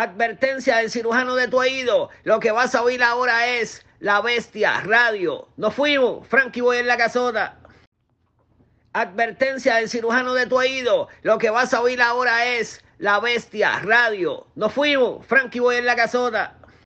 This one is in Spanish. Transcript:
Advertencia del cirujano de tu oído. Lo que vas a oír ahora es La Bestia Radio. Nos fuimos. Frankie voy en la casota. Advertencia del cirujano de tu oído. Lo que vas a oír ahora es La Bestia Radio. Nos fuimos. Frankie voy en la casota.